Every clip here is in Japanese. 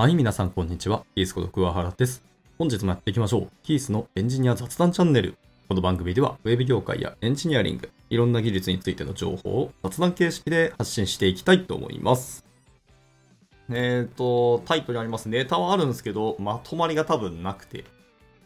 はい、皆さんこんにちは。キースこと桑原です。本日もやっていきましょう。キースのエンジニア雑談チャンネル。この番組では、ウェブ業界やエンジニアリング、いろんな技術についての情報を雑談形式で発信していきたいと思います。えっ、ー、と、タイトルあります。ネタはあるんですけど、まとまりが多分なくて。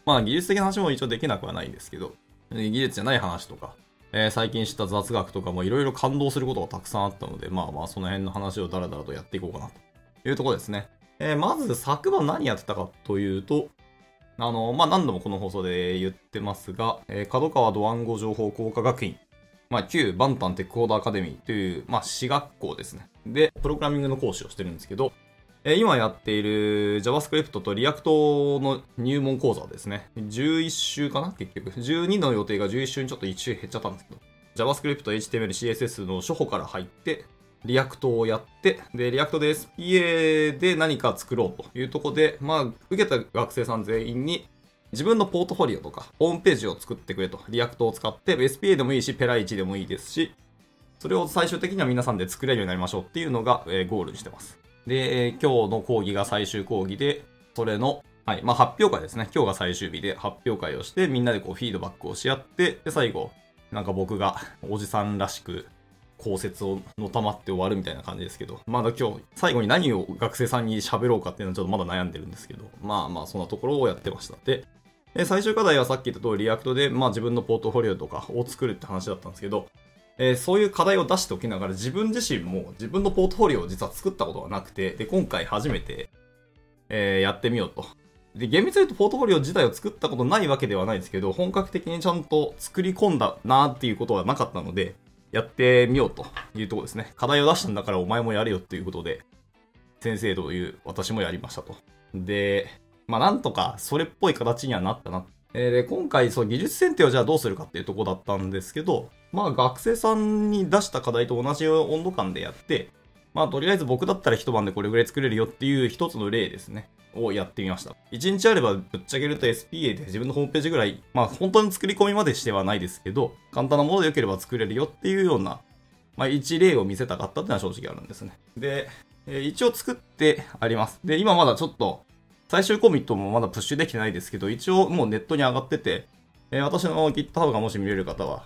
まあ、技術的な話も一応できなくはないんですけど、技術じゃない話とか、えー、最近知った雑学とかもいろいろ感動することがたくさんあったので、まあまあその辺の話をダラダラとやっていこうかなというところですね。えー、まず昨晩何やってたかというと、あの、まあ、何度もこの放送で言ってますが、えー、角川ドワンゴ情報工科学院、まあ、旧バンタンテックコードアカデミーという、まあ、私学校ですね。で、プログラミングの講師をしてるんですけど、えー、今やっている JavaScript と React の入門講座ですね。11週かな結局。12の予定が11週にちょっと1週減っちゃったんですけど。JavaScript、HTML、CSS の初歩から入って、React をやって、で、 React で SPA で何か作ろうというとこで、まあ、受けた学生さん全員に、自分のポートフォリオとか、ホームページを作ってくれと、 React を使って、SPA でもいいし、ペライチでもいいですし、それを最終的には皆さんで作れるようになりましょうっていうのが、えー、ゴールにしてます。で、えー、今日の講義が最終講義で、それの、はい、まあ発表会ですね。今日が最終日で発表会をして、みんなでこうフィードバックをし合って、で、最後、なんか僕がおじさんらしく高説をのたまって終わるみたいな感じですけど、まだ今日最後に何を学生さんに喋ろうかっていうのはちょっとまだ悩んでるんですけど、まあまあそんなところをやってました。で、最終課題はさっき言った通り React で、まあ、自分のポートフォリオとかを作るって話だったんですけど、えー、そういう課題を出しておきながら自分自身も自分のポートフォリオを実は作ったことがなくて、で、今回初めて、えー、やってみようと。で、厳密に言うとポートフォリオ自体を作ったことないわけではないですけど、本格的にちゃんと作り込んだなっていうことはなかったので、やってみようというところですね。課題を出したんだからお前もやれよっていうことで、先生という私もやりましたと。で、まあなんとかそれっぽい形にはなったな。えー、で、今回その技術選定をじゃあどうするかっていうとこだったんですけど、まあ学生さんに出した課題と同じ温度感でやって、まあとりあえず僕だったら一晩でこれぐらい作れるよっていう一つの例ですね。をやってみました。1日あればぶっちゃけると SPA で自分のホームページぐらい、まあ本当に作り込みまでしてはないですけど、簡単なもので良ければ作れるよっていうような、まあ一例を見せたかったっていうのは正直あるんですね。で、え一応作ってあります。で、今まだちょっと、最終コミットもまだプッシュできてないですけど、一応もうネットに上がってて、え私の GitHub がもし見れる方は、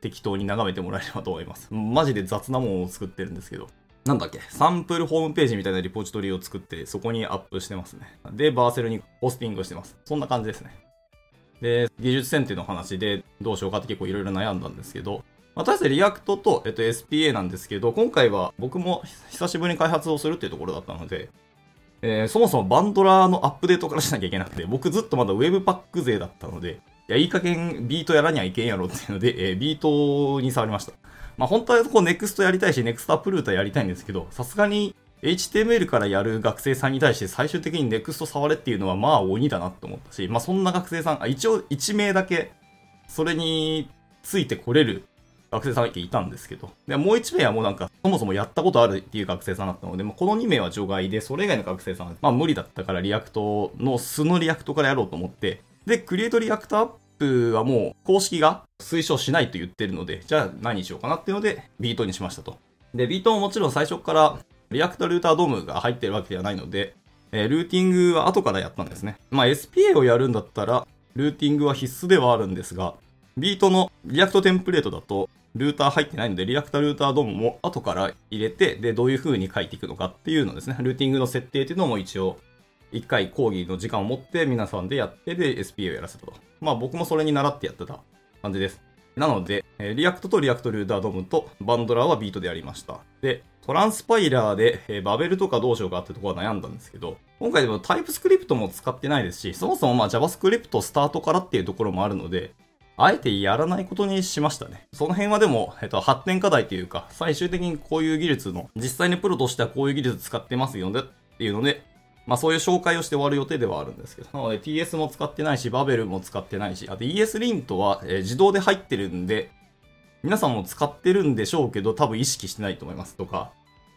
適当に眺めてもらえればと思います。マジで雑なものを作ってるんですけど。なんだっけ、サンプルホームページみたいなリポジトリを作って、そこにアップしてますね。で、バーセルにホスティングしてます。そんな感じですね。で、技術選定の話でどうしようかって結構いろいろ悩んだんですけど、まあ、とりあえず React と、えっと、SPA なんですけど、今回は僕も久しぶりに開発をするっていうところだったので、えー、そもそもバンドラーのアップデートからしなきゃいけなくて、僕ずっとまだ Webpack 勢だったので、いや、いい加減 Vite やらにゃいけんやろっていうので、えー、 Vite に触りました。まあ、本当はこう NEXT やりたいし、NEXT アップルートやりたいんですけど、さすがに HTML からやる学生さんに対して最終的に NEXT 触れっていうのはまあ鬼だなと思ったし、まあそんな学生さん、あ一応1名だけそれについてこれる学生さんがいたんですけど、でもう1名はもうなんかそもそもやったことあるっていう学生さんだったので、まあ、この2名は除外で、それ以外の学生さんはまあ無理だったから React の素の React からやろうと思って、で、 Create React App はもう公式が推奨しないと言ってるので、じゃあ何にしようかなっていうので、 Vite にしましたと。で、 Vite ももちろん最初から React Router DOM が入ってるわけではないので、えー、ルーティングは後からやったんですね。まあ SPA をやるんだったら、ルーティングは必須ではあるんですが、 Vite の React テンプレートだと、ルーター入ってないので、 React Router DOM も後から入れて、で、どういう風に書いていくのかっていうのですね、ルーティングの設定っていうのも一応、一回講義の時間を持って皆さんでやって、で、SPA をやらせたと。まあ僕もそれに習ってやってた感じです。なので、 React と React Router DOM とバンドラーは Vite でやりました。で、トランスパイラーで、えバベルとかどうしようかってところは悩んだんですけど、今回でも TypeScript も使ってないですし、そもそもま JavaScript スタートからっていうところもあるので、あえてやらないことにしましたね。その辺はでも、えっと、発展課題というか、最終的にこういう技術の、実際にプロとしてはこういう技術使ってますよねっていうので、まあそういう紹介をして終わる予定ではあるんですけど、なので TS も使ってないし、バベルも使ってないし、あと ESLint は、え、自動で入ってるんで、皆さんも使ってるんでしょうけど、多分意識してないと思いますとか、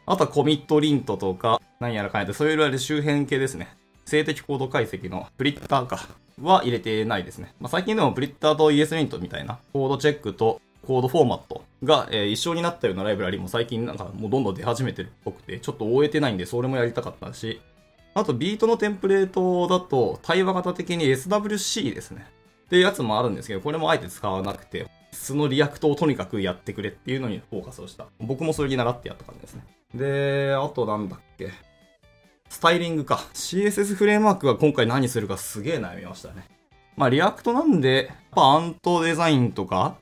あとはコミットリントとか、何やらかんやって、そういういわゆる周辺系ですね。静的コード解析の Prettier か。は入れてないですね。まあ、最近でもプリッターと ESLint みたいなコードチェックとコードフォーマットが、え、一緒になったようなライブラリも最近なんかもうどんどん出始めてるっぽくて、ちょっと追えてないんで、それもやりたかったし、あと Vite のテンプレートだと対話型的に SWC ですね。っていうやつもあるんですけど、これもあえて使わなくて、素の React をとにかくやってくれっていうのにフォーカスをした。僕もそれに習ってやった感じですね。で、あとなんだっけ。スタイリングか。CSS フレームワークが今回何するかすげえ悩みましたね。まあ、 React なんで、やっぱ Ant Design とか、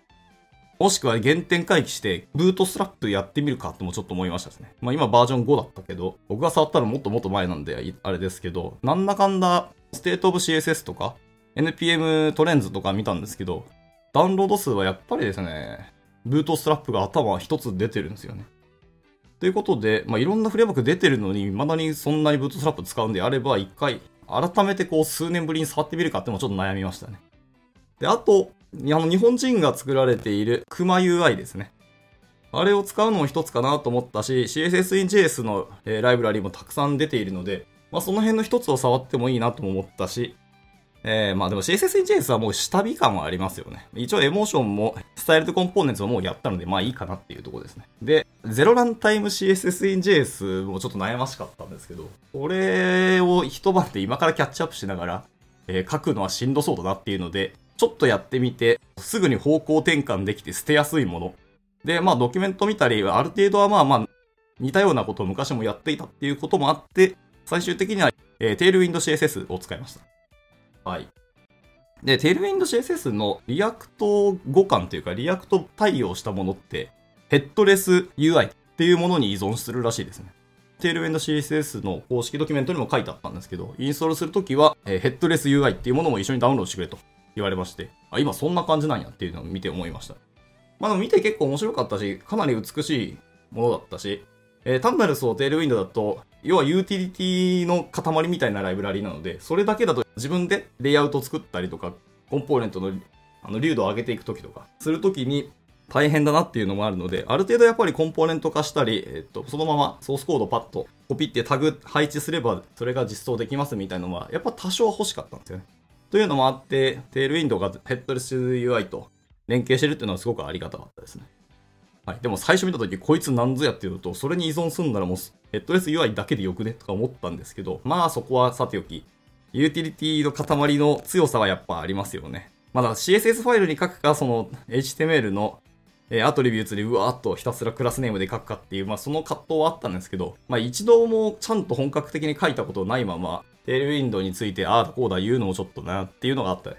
もしくは原点回帰して、 Bootstrap やってみるかってもちょっと思いましたですね。まあ今バージョン5だったけど、僕が触ったのもっともっと前なんで、あれですけど、なんだかんだ、 State of CSS とか、NPM トレンズとか見たんですけど、ダウンロード数はやっぱりですね、ブートストラップが頭一つ出てるんですよね。ということで、まあ、いろんなフレームワーク出てるのに、未だにそんなにブートストラップ使うんであれば、一回、改めてこう数年ぶりに触ってみるかってもちょっと悩みましたね。で、あと、あの、日本人が作られている KumaUI ですね。あれを使うのも一つかなと思ったし、CSS in JS の、えー、ライブラリもたくさん出ているので、まあ、その辺の一つを触ってもいいなとも思ったし、えー、まあでも CSS in JS はもう下火感はありますよね。一応エモーションもスタイルとコンポーネンツももうやったので、まあいいかなっていうところですね。で、ゼロランタイム CSS in JS もちょっと悩ましかったんですけど、これを一晩で今からキャッチアップしながら、えー、書くのはしんどそうだなっていうので、ちょっとやってみて、すぐに方向転換できて捨てやすいもの。で、まあドキュメント見たり、ある程度はまあまあ似たようなことを昔もやっていたっていうこともあって、最終的には、えー、 Tailwind CSS を使いました。はい。で、テールウィンド CSS のリアクト互換というか、 React 対応したものって、 Headless UI っていうものに依存するらしいですね。テールウィンド CSS の公式ドキュメントにも書いてあったんですけど、インストールするときは、えー、ヘッドレス UI っていうものも一緒にダウンロードしてくれと言われまして、あ、今そんな感じなんやっていうのを見て思いました。まあ、見て結構面白かったし、かなり美しいものだったし、えー、単なるそうテールウィンドだと、要はユーティリティの塊みたいなライブラリなので、それだけだと自分でレイアウト作ったりとか、コンポーネントのあの流度を上げていくときとか、するときに大変だなっていうのもあるので、ある程度やっぱりコンポーネント化したり、えっと、そのままソースコードパッとコピってタグ配置すれば、それが実装できますみたいなのは、やっぱ多少欲しかったんですよね。というのもあって、テールウィンドウがヘッドレス UI と連携してるっていうのはすごくありがたかったですね。はい。でも最初見たとき、こいつなんぞやっていうと、それに依存するんならもう、ヘッドレス UI だけでよくねとか思ったんですけど、まあそこはさておき、ユーティリティの塊の強さはやっぱありますよね。まだ CSS ファイルに書くか、その HTML のアトリビューツでうわーっとひたすらクラスネームで書くかっていう、まあその葛藤はあったんですけど、まあ一度もちゃんと本格的に書いたことないまま、テールウィンドウについてああだこうだ言うのもちょっとなっていうのがあった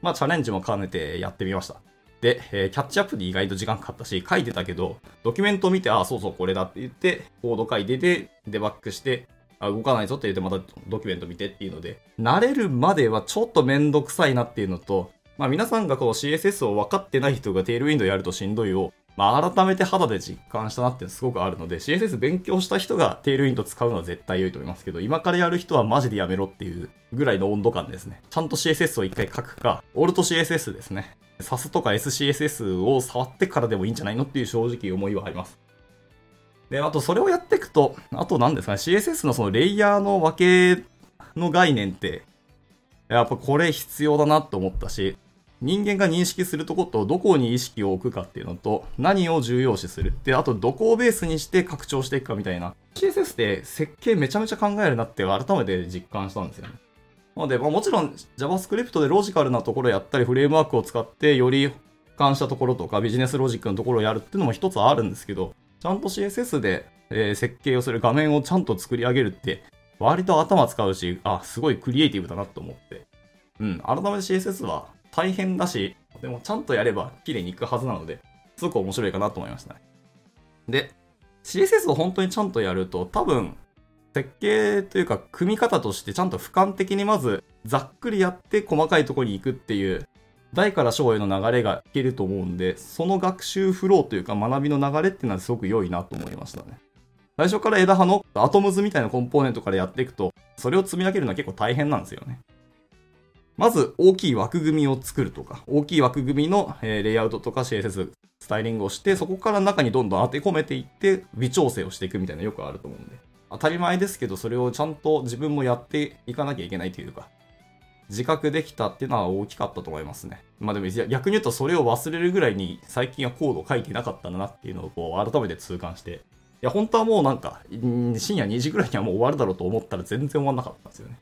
まあチャレンジも兼ねてやってみました。で、えー、キャッチアップに意外と時間かかったし、書いてたけど、ドキュメントを見て、ああ、そうそう、これだって言って、コード書いてて、デバッグして、あ、動かないぞって言ってまたドキュメント見てっていうので、慣れるまではちょっとめんどくさいなっていうのと、まあ皆さんがこう CSS を分かってない人がテールウィンドウやるとしんどいを、まあ改めて肌で実感したなってすごくあるので、CSS 勉強した人がテールウィンド使うのは絶対良いと思いますけど、今からやる人はマジでやめろっていうぐらいの温度感ですね。ちゃんと CSS を一回書くか、オルト CSS ですね。SAS とか SCSS を触ってからでもいいんじゃないのっていう正直思いはあります。で、あとそれをやっていくと、あと何ですかね、CSS のそのレイヤーの分けの概念って、やっぱこれ必要だなって思ったし、人間が認識するとことどこに意識を置くかっていうのと何を重要視するであとどこをベースにして拡張していくかみたいな。CSS って設計めちゃめちゃ考えるなって改めて実感したんですよね。なので、まあ、もちろん JavaScript でロジカルなところやったりフレームワークを使ってより俯瞰したところとかビジネスロジックのところをやるっていうのも一つあるんですけどちゃんと CSS で、え、設計をする画面をちゃんと作り上げるって割と頭使うしあすごいクリエイティブだなと思って。うん。改めて CSS は大変だし、でもちゃんとやれば綺麗にいくはずなので、すごく面白いかなと思いましたね。で、CSS を本当にちゃんとやると、多分、設計というか、組み方としてちゃんと俯瞰的にまず、ざっくりやって細かいところに行くっていう、大から小への流れがいけると思うんで、その学習フローというか学びの流れっていうのはすごく良いなと思いましたね。最初から枝葉のアトムズみたいなコンポーネントからやっていくと、それを積み上げるのは結構大変なんですよね。まず大きい枠組みを作るとか、大きい枠組みの、えレイアウトとか CSS、スタイリングをして、そこから中にどんどん当て込めていって、微調整をしていくみたいなよくあると思うんで。当たり前ですけど、それをちゃんと自分もやっていかなきゃいけないというか、自覚できたっていうのは大きかったと思いますね。まあでも逆に言うとそれを忘れるぐらいに最近はコード書いてなかったんだなっていうのをこう改めて痛感して、いや、本当はもうなんか、深夜2時ぐらいにはもう終わるだろうと思ったら全然終わんなかったんですよね。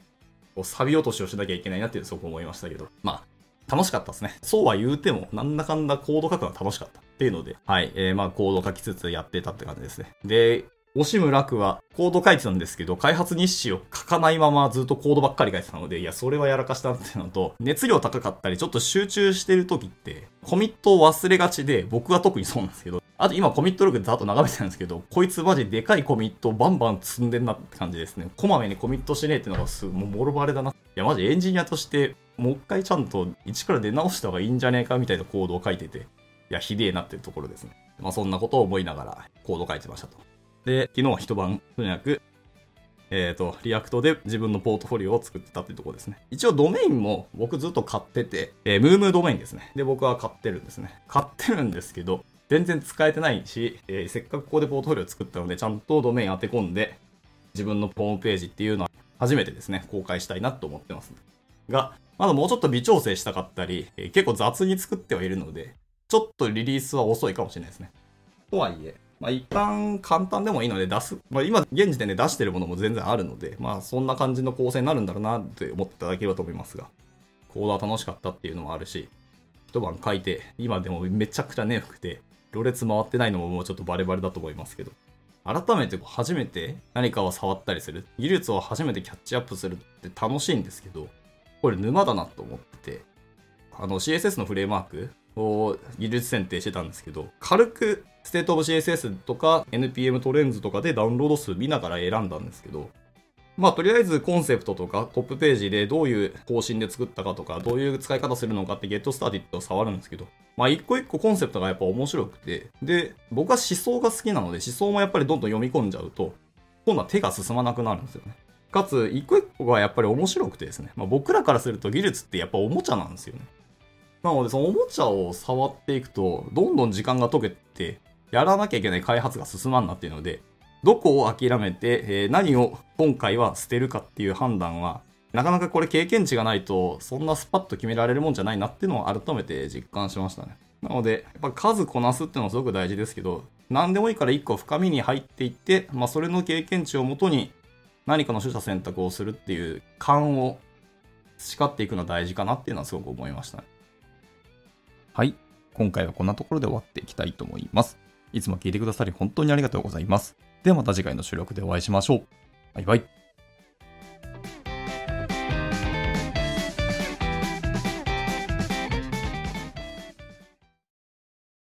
こうサビ落としをしなきゃいけないなってすごく思いましたけど。まあ、楽しかったですね。そうは言うても、なんだかんだコード書くのは楽しかったっていうので、はい、えー、まあコード書きつつやってたって感じですね。で、押村楽はコード書いてたんですけど、開発日誌を書かないままずっとコードばっかり書いてたので、いや、それはやらかしたっていうのと、熱量高かったり、ちょっと集中してる時って、コミットを忘れがちで、僕は特にそうなんですけど、あと今コミットログざっと眺めてたんですけど、こいつマジでかいコミットをバンバン積んでんなって感じですね。こまめにコミットしねえってのがすもうもろバレだな。いや、マジエンジニアとして、もう一回ちゃんと一から出直した方がいいんじゃねえかみたいなコードを書いてて、いや、ひでえなっていうところですね。まあそんなことを思いながらコード書いてましたと。で、昨日は一晩、とにかく、えっ、ー、と、 React で自分のポートフォリオを作ってたっていうところですね。一応ドメインも僕ずっと買ってて、えー、ムームードメインですね。で、僕は買ってるんですね。買ってるんですけど、全然使えてないし、えー、せっかくここでポートフォリオ作ったので、ちゃんとドメイン当て込んで、自分のホームページっていうのは初めてですね、公開したいなと思ってます。が、まだもうちょっと微調整したかったり、えー、結構雑に作ってはいるので、ちょっとリリースは遅いかもしれないですね。とはいえ、まあ、一旦簡単でもいいので出す、まあ、今現時点で出してるものも全然あるので、まあそんな感じの構成になるんだろうなって思っていただければと思いますが、コードは楽しかったっていうのもあるし、一晩書いて、今でもめちゃくちゃ眠くて、ろれつ回ってないのももうちょっとバレバレだと思いますけど、改めて初めて何かを触ったりする、技術を初めてキャッチアップするって楽しいんですけど、これ沼だなと思ってて、あの CSS のフレームワークを技術選定してたんですけど、軽くステートオブ CSS とか NPM トレンズとかでダウンロード数見ながら選んだんですけど、まあとりあえずコンセプトとかトップページでどういう方針で作ったかとか、どういう使い方するのかって Get Started を触るんですけど、まあ一個一個コンセプトがやっぱ面白くて、で、僕は思想が好きなので思想もやっぱりどんどん読み込んじゃうと、今度は手が進まなくなるんですよね。かつ、一個一個がやっぱり面白くてですね、まあ、僕らからすると技術ってやっぱおもちゃなんですよね。なので、そのおもちゃを触っていくと、どんどん時間が解けて、やらなきゃいけない開発が進まんなっていうので、どこを諦めて、えー、何を今回は捨てるかっていう判断は、なかなかこれ経験値がないと、そんなスパッと決められるもんじゃないなっていうのを改めて実感しましたね。なので、やっぱ数こなすっていうのはすごく大事ですけど、何でもいいから1個深みに入っていって、まあそれの経験値をもとに何かの取捨選択をするっていう勘を培っていくのは大事かなっていうのはすごく思いましたね。はい。今回はこんなところで終わっていきたいと思います。いつも聞いてくださり本当にありがとうございます。ではまた次回の収録でお会いしましょう。バイバイ。